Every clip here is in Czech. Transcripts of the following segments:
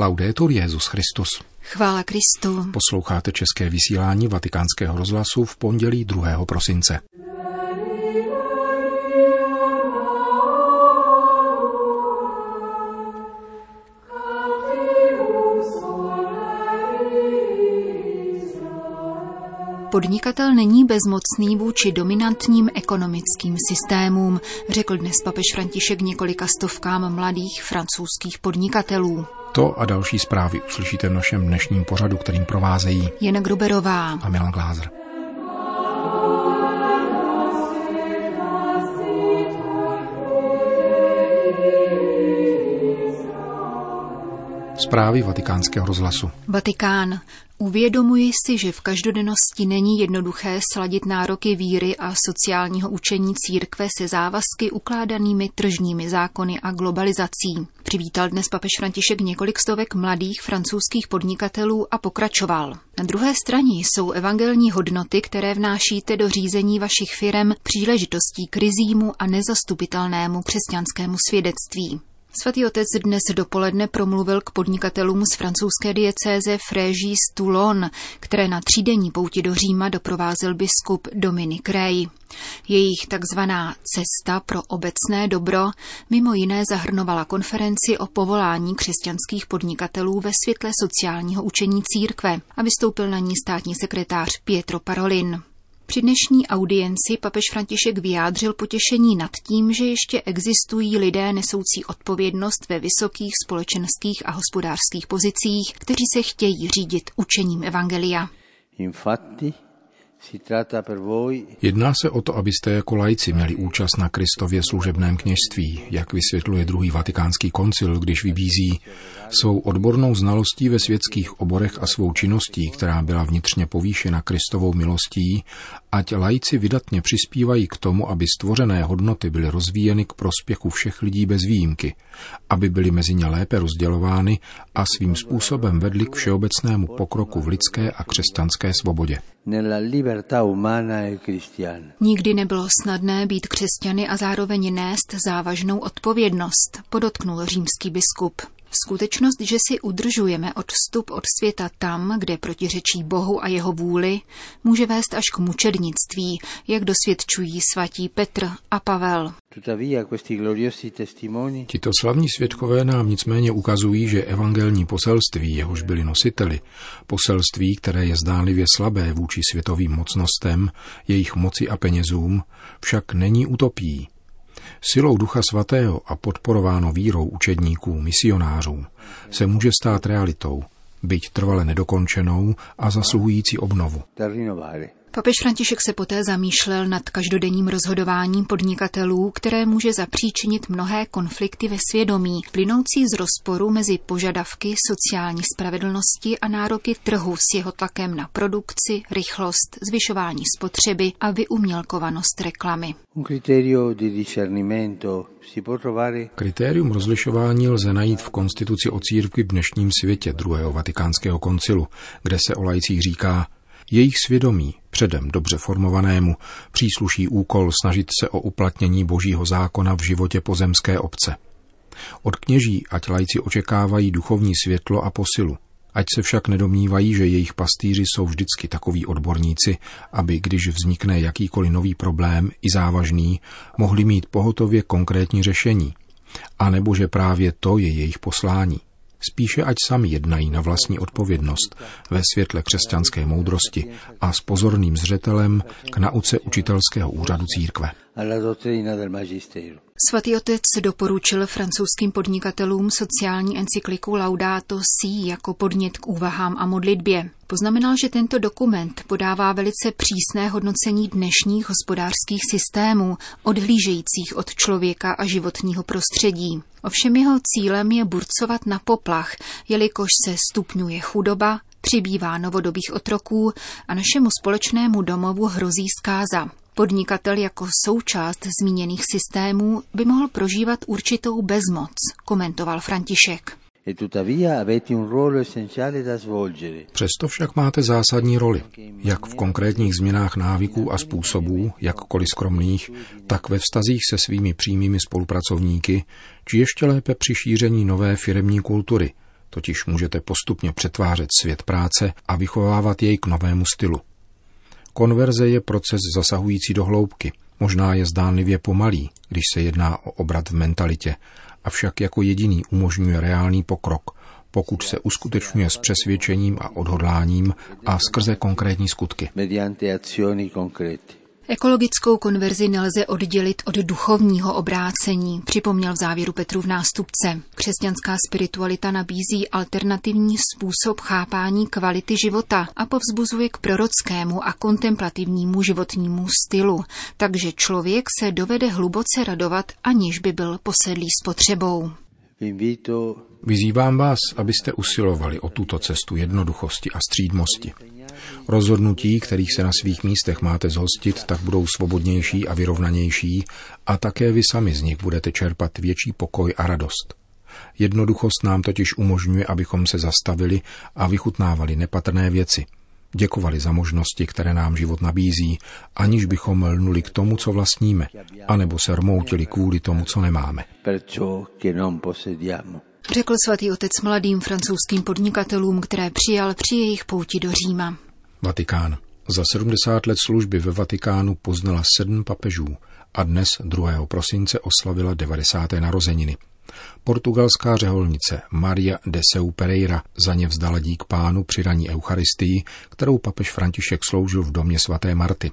Laudetur Jezus Christus. Chvála Kristu. Posloucháte české vysílání Vatikánského rozhlasu v pondělí 2. prosince. Podnikatel není bezmocný vůči dominantním ekonomickým systémům, řekl dnes papež František několika stovkám mladých francouzských podnikatelů. To a další zprávy uslyšíte v našem dnešním pořadu, kterým provázejí Jena Gruberová a Milan Glázer. Zprávy vatikánského rozhlasu. Vatikán. Uvědomuji si, že v každodennosti není jednoduché sladit nároky víry a sociálního učení církve se závazky ukládanými tržními zákony a globalizací. Přivítal dnes papež František několik stovek mladých francouzských podnikatelů a pokračoval. Na druhé straně jsou evangelní hodnoty, které vnášíte do řízení vašich firem příležitostí k rizímu a nezastupitelnému křesťanskému svědectví. Svatý otec dnes dopoledne promluvil k podnikatelům z francouzské diecéze Fréží z Toulon, které na třídenní pouti do Říma doprovázel biskup Dominik Rey. Jejich takzvaná cesta pro obecné dobro mimo jiné zahrnovala konferenci o povolání křesťanských podnikatelů ve světle sociálního učení církve a vystoupil na ní státní sekretář Pietro Parolin. Při dnešní audienci papež František vyjádřil potěšení nad tím, že ještě existují lidé nesoucí odpovědnost ve vysokých společenských a hospodářských pozicích, kteří se chtějí řídit učením Evangelia. Infatti, Jedná se o to, abyste jako lajci měli účast na Kristově služebném kněžství, jak vysvětluje druhý vatikánský koncil, když vybízí svou odbornou znalostí ve světských oborech a svou činností, která byla vnitřně povýšena Kristovou milostí, ať lajci vydatně přispívají k tomu, aby stvořené hodnoty byly rozvíjeny k prospěchu všech lidí bez výjimky, aby byly mezi ně lépe rozdělovány a svým způsobem vedly k všeobecnému pokroku v lidské a křesťanské svobodě. E Nikdy nebylo snadné být křesťany a zároveň nést závažnou odpovědnost, podotknul římský biskup. Skutečnost, že si udržujeme odstup od světa tam, kde protiřečí Bohu a jeho vůli, může vést až k mučednictví, jak dosvědčují svatí Petr a Pavel. Tito slavní svědkové nám nicméně ukazují, že evangelní poselství, jehož byli nositeli, poselství, které je zdánlivě slabé vůči světovým mocnostem, jejich moci a penězům, však není utopií Silou Ducha Svatého a podporováno vírou učedníků, misionářů, se může stát realitou, byť trvale nedokončenou a zasluhující obnovu. Papež František se poté zamýšlel nad každodenním rozhodováním podnikatelů, které může zapříčinit mnohé konflikty ve svědomí, plynoucí z rozporu mezi požadavky sociální spravedlnosti a nároky trhu s jeho tlakem na produkci, rychlost, zvyšování spotřeby a vyumělkovanost reklamy. Kritérium rozlišování lze najít v konstituci o církvi v dnešním světě druhého vatikánského koncilu, kde se o lajcích říká, jejich svědomí, předem dobře formovanému, přísluší úkol snažit se o uplatnění božího zákona v životě pozemské obce. Od kněží, ať lajci očekávají duchovní světlo a posilu, ať se však nedomnívají, že jejich pastýři jsou vždycky takoví odborníci, aby když vznikne jakýkoliv nový problém, i závažný, mohli mít pohotově konkrétní řešení, a nebo že právě to je jejich poslání. Spíše ať sami jednají na vlastní odpovědnost ve světle křesťanské moudrosti a s pozorným zřetelem k nauce učitelského úřadu církve. Svatý otec doporučil francouzským podnikatelům sociální encykliku Laudato Si jako podnět k úvahám a modlitbě. Poznamenal, že tento dokument podává velice přísné hodnocení dnešních hospodářských systémů, odhlížejících od člověka a životního prostředí. Ovšem jeho cílem je burcovat na poplach, jelikož se stupňuje chudoba, přibývá novodobých otroků a našemu společnému domovu hrozí zkáza. Podnikatel jako součást zmíněných systémů by mohl prožívat určitou bezmoc, komentoval František. E Přesto však máte zásadní roli, jak v konkrétních změnách návyků a způsobů, jakkoliv skromných, tak ve vztazích se svými přímými spolupracovníky, či ještě lépe při šíření nové firemní kultury, totiž můžete postupně přetvářet svět práce a vychovávat jej k novému stylu. Konverze je proces zasahující do hloubky. Možná je zdánlivě pomalý, když se jedná o obrat v mentalitě, avšak jako jediný umožňuje reálný pokrok, pokud se uskutečňuje s přesvědčením a odhodláním a skrze konkrétní skutky. Ekologickou konverzi nelze oddělit od duchovního obrácení, připomněl v závěru Petru v nástupce. Křesťanská spiritualita nabízí alternativní způsob chápání kvality života a povzbuzuje k prorockému a kontemplativnímu životnímu stylu, takže člověk se dovede hluboce radovat, aniž by byl posedlý spotřebou. Vyzývám vás, abyste usilovali o tuto cestu jednoduchosti a střídmosti. Rozhodnutí, kterých se na svých místech máte zhostit, tak budou svobodnější a vyrovnanější a také vy sami z nich budete čerpat větší pokoj a radost. Jednoduchost nám totiž umožňuje, abychom se zastavili a vychutnávali nepatrné věci. Děkovali za možnosti, které nám život nabízí, aniž bychom lnuli k tomu, co vlastníme, anebo se rmoutili kvůli tomu, co nemáme. Řekl svatý otec mladým francouzským podnikatelům, které přijal při jejich pouti do Říma. Vatikán. Za 70 let služby ve Vatikánu poznala sedm papežů a dnes 2. prosince oslavila 90. narozeniny. Portugalská řeholnice Maria de Seu Pereira za ně vzdala dík pánu při raní Eucharistii, kterou papež František sloužil v domě svaté Marty.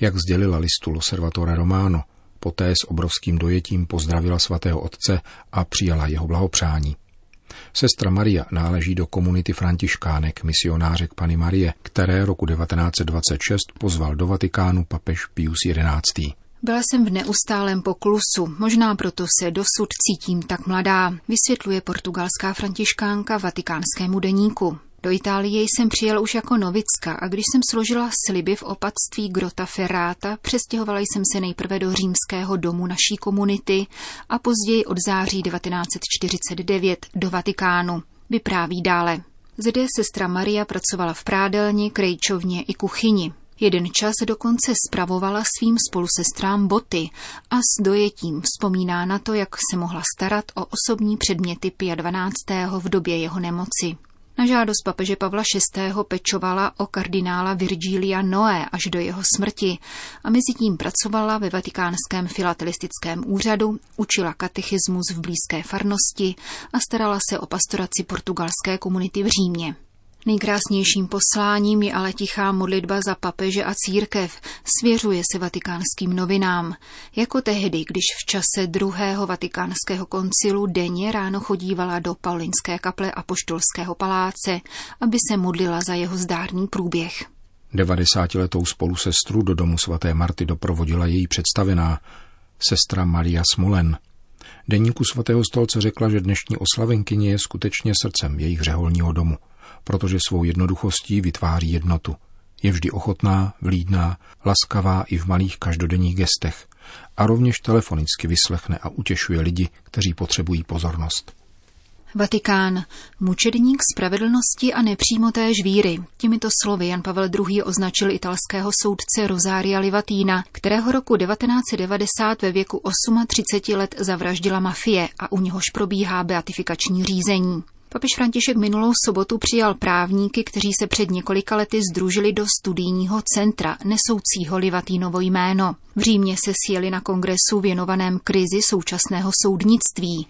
Jak sdělila listu Loservatore Romano, poté s obrovským dojetím pozdravila svatého otce a přijala jeho blahopřání. Sestra Maria náleží do komunity františkánek misionářek Pany Marie, které roku 1926 pozval do Vatikánu papež Pius XI. Byla jsem v neustálém poklusu, možná proto se dosud cítím tak mladá, vysvětluje portugalská františkánka vatikánskému deníku. Do Itálie jsem přijel už jako novicka a když jsem složila sliby v opatství Grota Ferrata, přestěhovala jsem se nejprve do římského domu naší komunity a později od září 1949 do Vatikánu. Vypráví dále. Zde sestra Maria pracovala v prádelni, krejčovně i kuchyni. Jeden čas dokonce spravovala svým spolusestrám boty a s dojetím vzpomíná na to, jak se mohla starat o osobní předměty Pia 12. v době jeho nemoci. Na žádost papeže Pavla VI. pečovala o kardinála Virgilia Noé až do jeho smrti a mezi tím pracovala ve vatikánském filatelistickém úřadu, učila katechismus v blízké farnosti a starala se o pastoraci portugalské komunity v Římě. Nejkrásnějším posláním je ale tichá modlitba za papeže a církev, svěřuje se vatikánským novinám. Jako tehdy, když v čase druhého vatikánského koncilu denně ráno chodívala do Paulinské kaple a poštolského paláce, aby se modlila za jeho zdárný průběh. 90-letou spolusestru do domu svaté Marty doprovodila její představená, sestra Maria Smolen. Deníku svatého stolce řekla, že dnešní oslavenkyně je skutečně srdcem jejich řeholního domu – protože svou jednoduchostí vytváří jednotu. Je vždy ochotná, vlídná, laskavá i v malých každodenních gestech a rovněž telefonicky vyslechne a utěšuje lidi, kteří potřebují pozornost. Vatikán. Mučedník spravedlnosti a nepřímoté žvíry. Těmito slovy Jan Pavel II. označil italského soudce Rosaria Livatína, kterého roku 1990 ve věku 38 let zavraždila mafie a u něhož probíhá beatifikační řízení. Papež František minulou sobotu přijal právníky, kteří se před několika lety združili do studijního centra nesoucího Livatínovo jméno. V Římě se sjeli na kongresu věnovaném krizi současného soudnictví.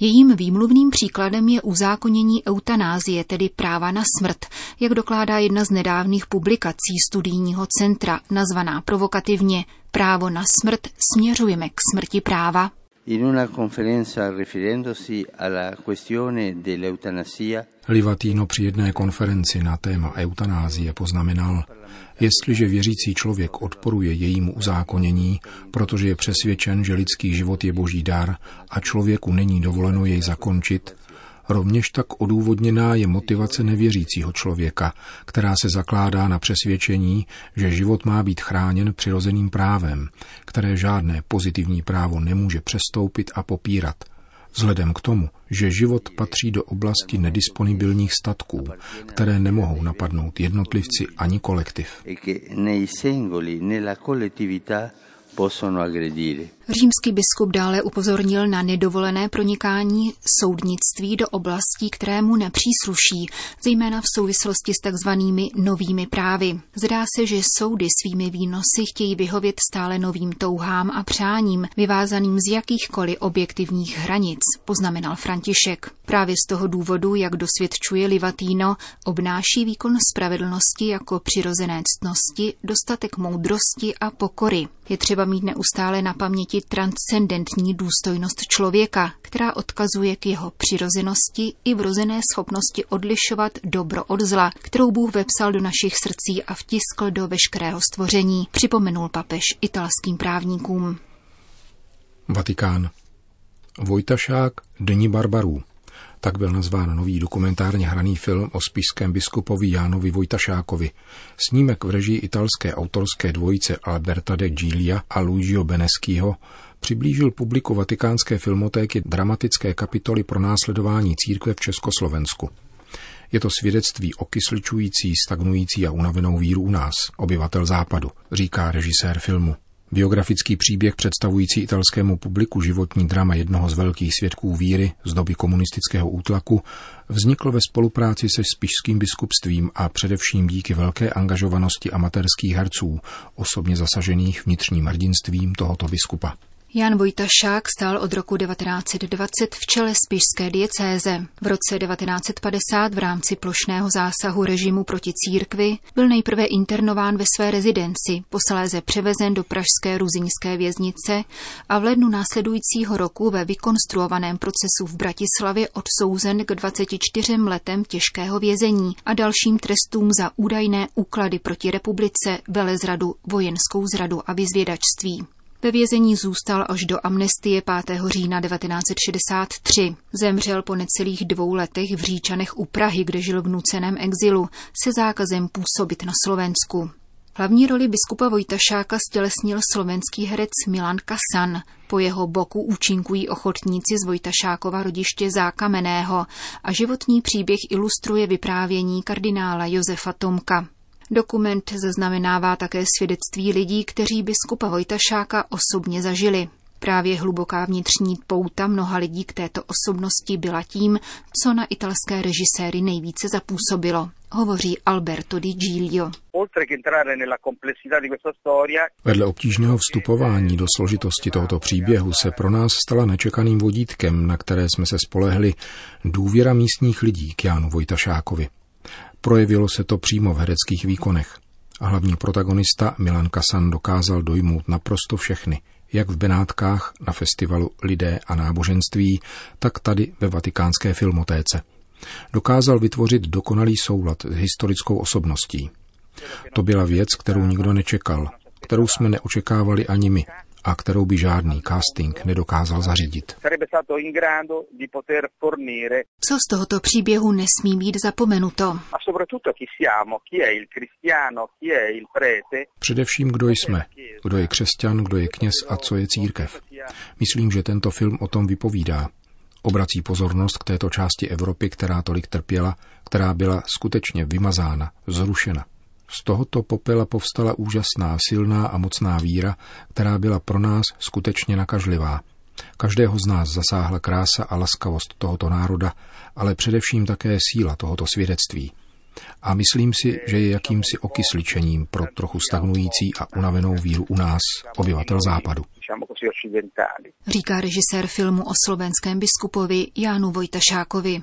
Jejím výmluvným příkladem je uzákonění eutanázie, tedy práva na smrt, jak dokládá jedna z nedávných publikací studijního centra, nazvaná provokativně Právo na smrt směřujeme k smrti práva. In una conferenza riferendosi alla questione dell'eutanasia Livatino při jedné konferenci na téma eutanázie poznamenal, jestliže věřící člověk odporuje jejímu uzákonění, protože je přesvědčen, že lidský život je boží dar a člověku není dovoleno jej zakončit, Rovněž tak odůvodněná je motivace nevěřícího člověka, která se zakládá na přesvědčení, že život má být chráněn přirozeným právem, které žádné pozitivní právo nemůže přestoupit a popírat, vzhledem k tomu, že život patří do oblasti nedisponibilních statků, které nemohou napadnout jednotlivci ani kolektiv. Římský biskup dále upozornil na nedovolené pronikání soudnictví do oblastí, kterému nepřísluší, zejména v souvislosti s takzvanými novými právy. Zdá se, že soudy svými výnosy chtějí vyhovět stále novým touhám a přáním, vyvázaným z jakýchkoliv objektivních hranic, poznamenal František. Právě z toho důvodu, jak dosvědčuje Livatino, obnáší výkon spravedlnosti jako přirozené ctnosti, dostatek moudrosti a pokory. Je třeba mít neustále na paměti transcendentní důstojnost člověka, která odkazuje k jeho přirozenosti i vrozené schopnosti odlišovat dobro od zla, kterou Bůh vepsal do našich srdcí a vtiskl do veškerého stvoření, připomenul papež italským právníkům. Vatikán. Vojtašák Dní barbarů. Tak byl nazván nový dokumentárně hraný film o spiském biskupovi Jánovi Vojtašákovi. Snímek v režii italské autorské dvojice Alberta de Gilia a Luigio Beneskýho přiblížil publiku vatikánské filmotéky dramatické kapitoly pro následování církve v Československu. Je to svědectví okysličující, stagnující a unavenou víru u nás, obyvatel západu, říká režisér filmu. Biografický příběh představující italskému publiku životní drama jednoho z velkých svědků víry z doby komunistického útlaku vznikl ve spolupráci se spišským biskupstvím a především díky velké angažovanosti amatérských herců, osobně zasažených vnitřním hrdinstvím tohoto biskupa. Jan Vojtašák stál od roku 1920 v čele spišské diecéze. V roce 1950 v rámci plošného zásahu režimu proti církvi byl nejprve internován ve své rezidenci, posléze převezen do pražské ruziňské věznice a v lednu následujícího roku ve vykonstruovaném procesu v Bratislavě odsouzen k 24 letem těžkého vězení a dalším trestům za údajné úklady proti republice, velezradu, vojenskou zradu a vyzvědačství. Ve vězení zůstal až do amnestie 5. října 1963. Zemřel po necelých dvou letech v Říčanech u Prahy, kde žil v nuceném exilu, se zákazem působit na Slovensku. Hlavní roli biskupa Vojtašáka stělesnil slovenský herec Milan Kasan. Po jeho boku účinkují ochotníci z Vojtašákova rodiště Zákameného a životní příběh ilustruje vyprávění kardinála Josefa Tomka. Dokument zaznamenává také svědectví lidí, kteří biskupa Vojtašáka osobně zažili. Právě hluboká vnitřní pouta mnoha lidí k této osobnosti byla tím, co na italské režiséry nejvíce zapůsobilo, hovoří Alberto Di Giglio. Vedle obtížného vstupování do složitosti tohoto příběhu se pro nás stala nečekaným vodítkem, na které jsme se spolehli důvěra místních lidí k Jánu Vojtašákovi. Projevilo se to přímo v hereckých výkonech. A hlavní protagonista Milan Kasan dokázal dojmout naprosto všechny, jak v Benátkách na festivalu Lidé a náboženství, tak tady ve vatikánské filmotéce. Dokázal vytvořit dokonalý soulad s historickou osobností. To byla věc, kterou nikdo nečekal, kterou jsme neočekávali ani my a kterou by žádný casting nedokázal zařídit. Co z tohoto příběhu nesmí být zapomenuto? Především, kdo jsme, kdo je křesťan, kdo je kněz a co je církev. Myslím, že tento film o tom vypovídá. Obrací pozornost k této části Evropy, která tolik trpěla, která byla skutečně vymazána, zrušena. Z tohoto popela povstala úžasná, silná a mocná víra, která byla pro nás skutečně nakažlivá. Každého z nás zasáhla krása a laskavost tohoto národa, ale především také síla tohoto svědectví. A myslím si, že je jakýmsi okysličením pro trochu stagnující a unavenou víru u nás, obyvatel západu. Říká režisér filmu o slovenském biskupovi Jánu Vojtašákovi.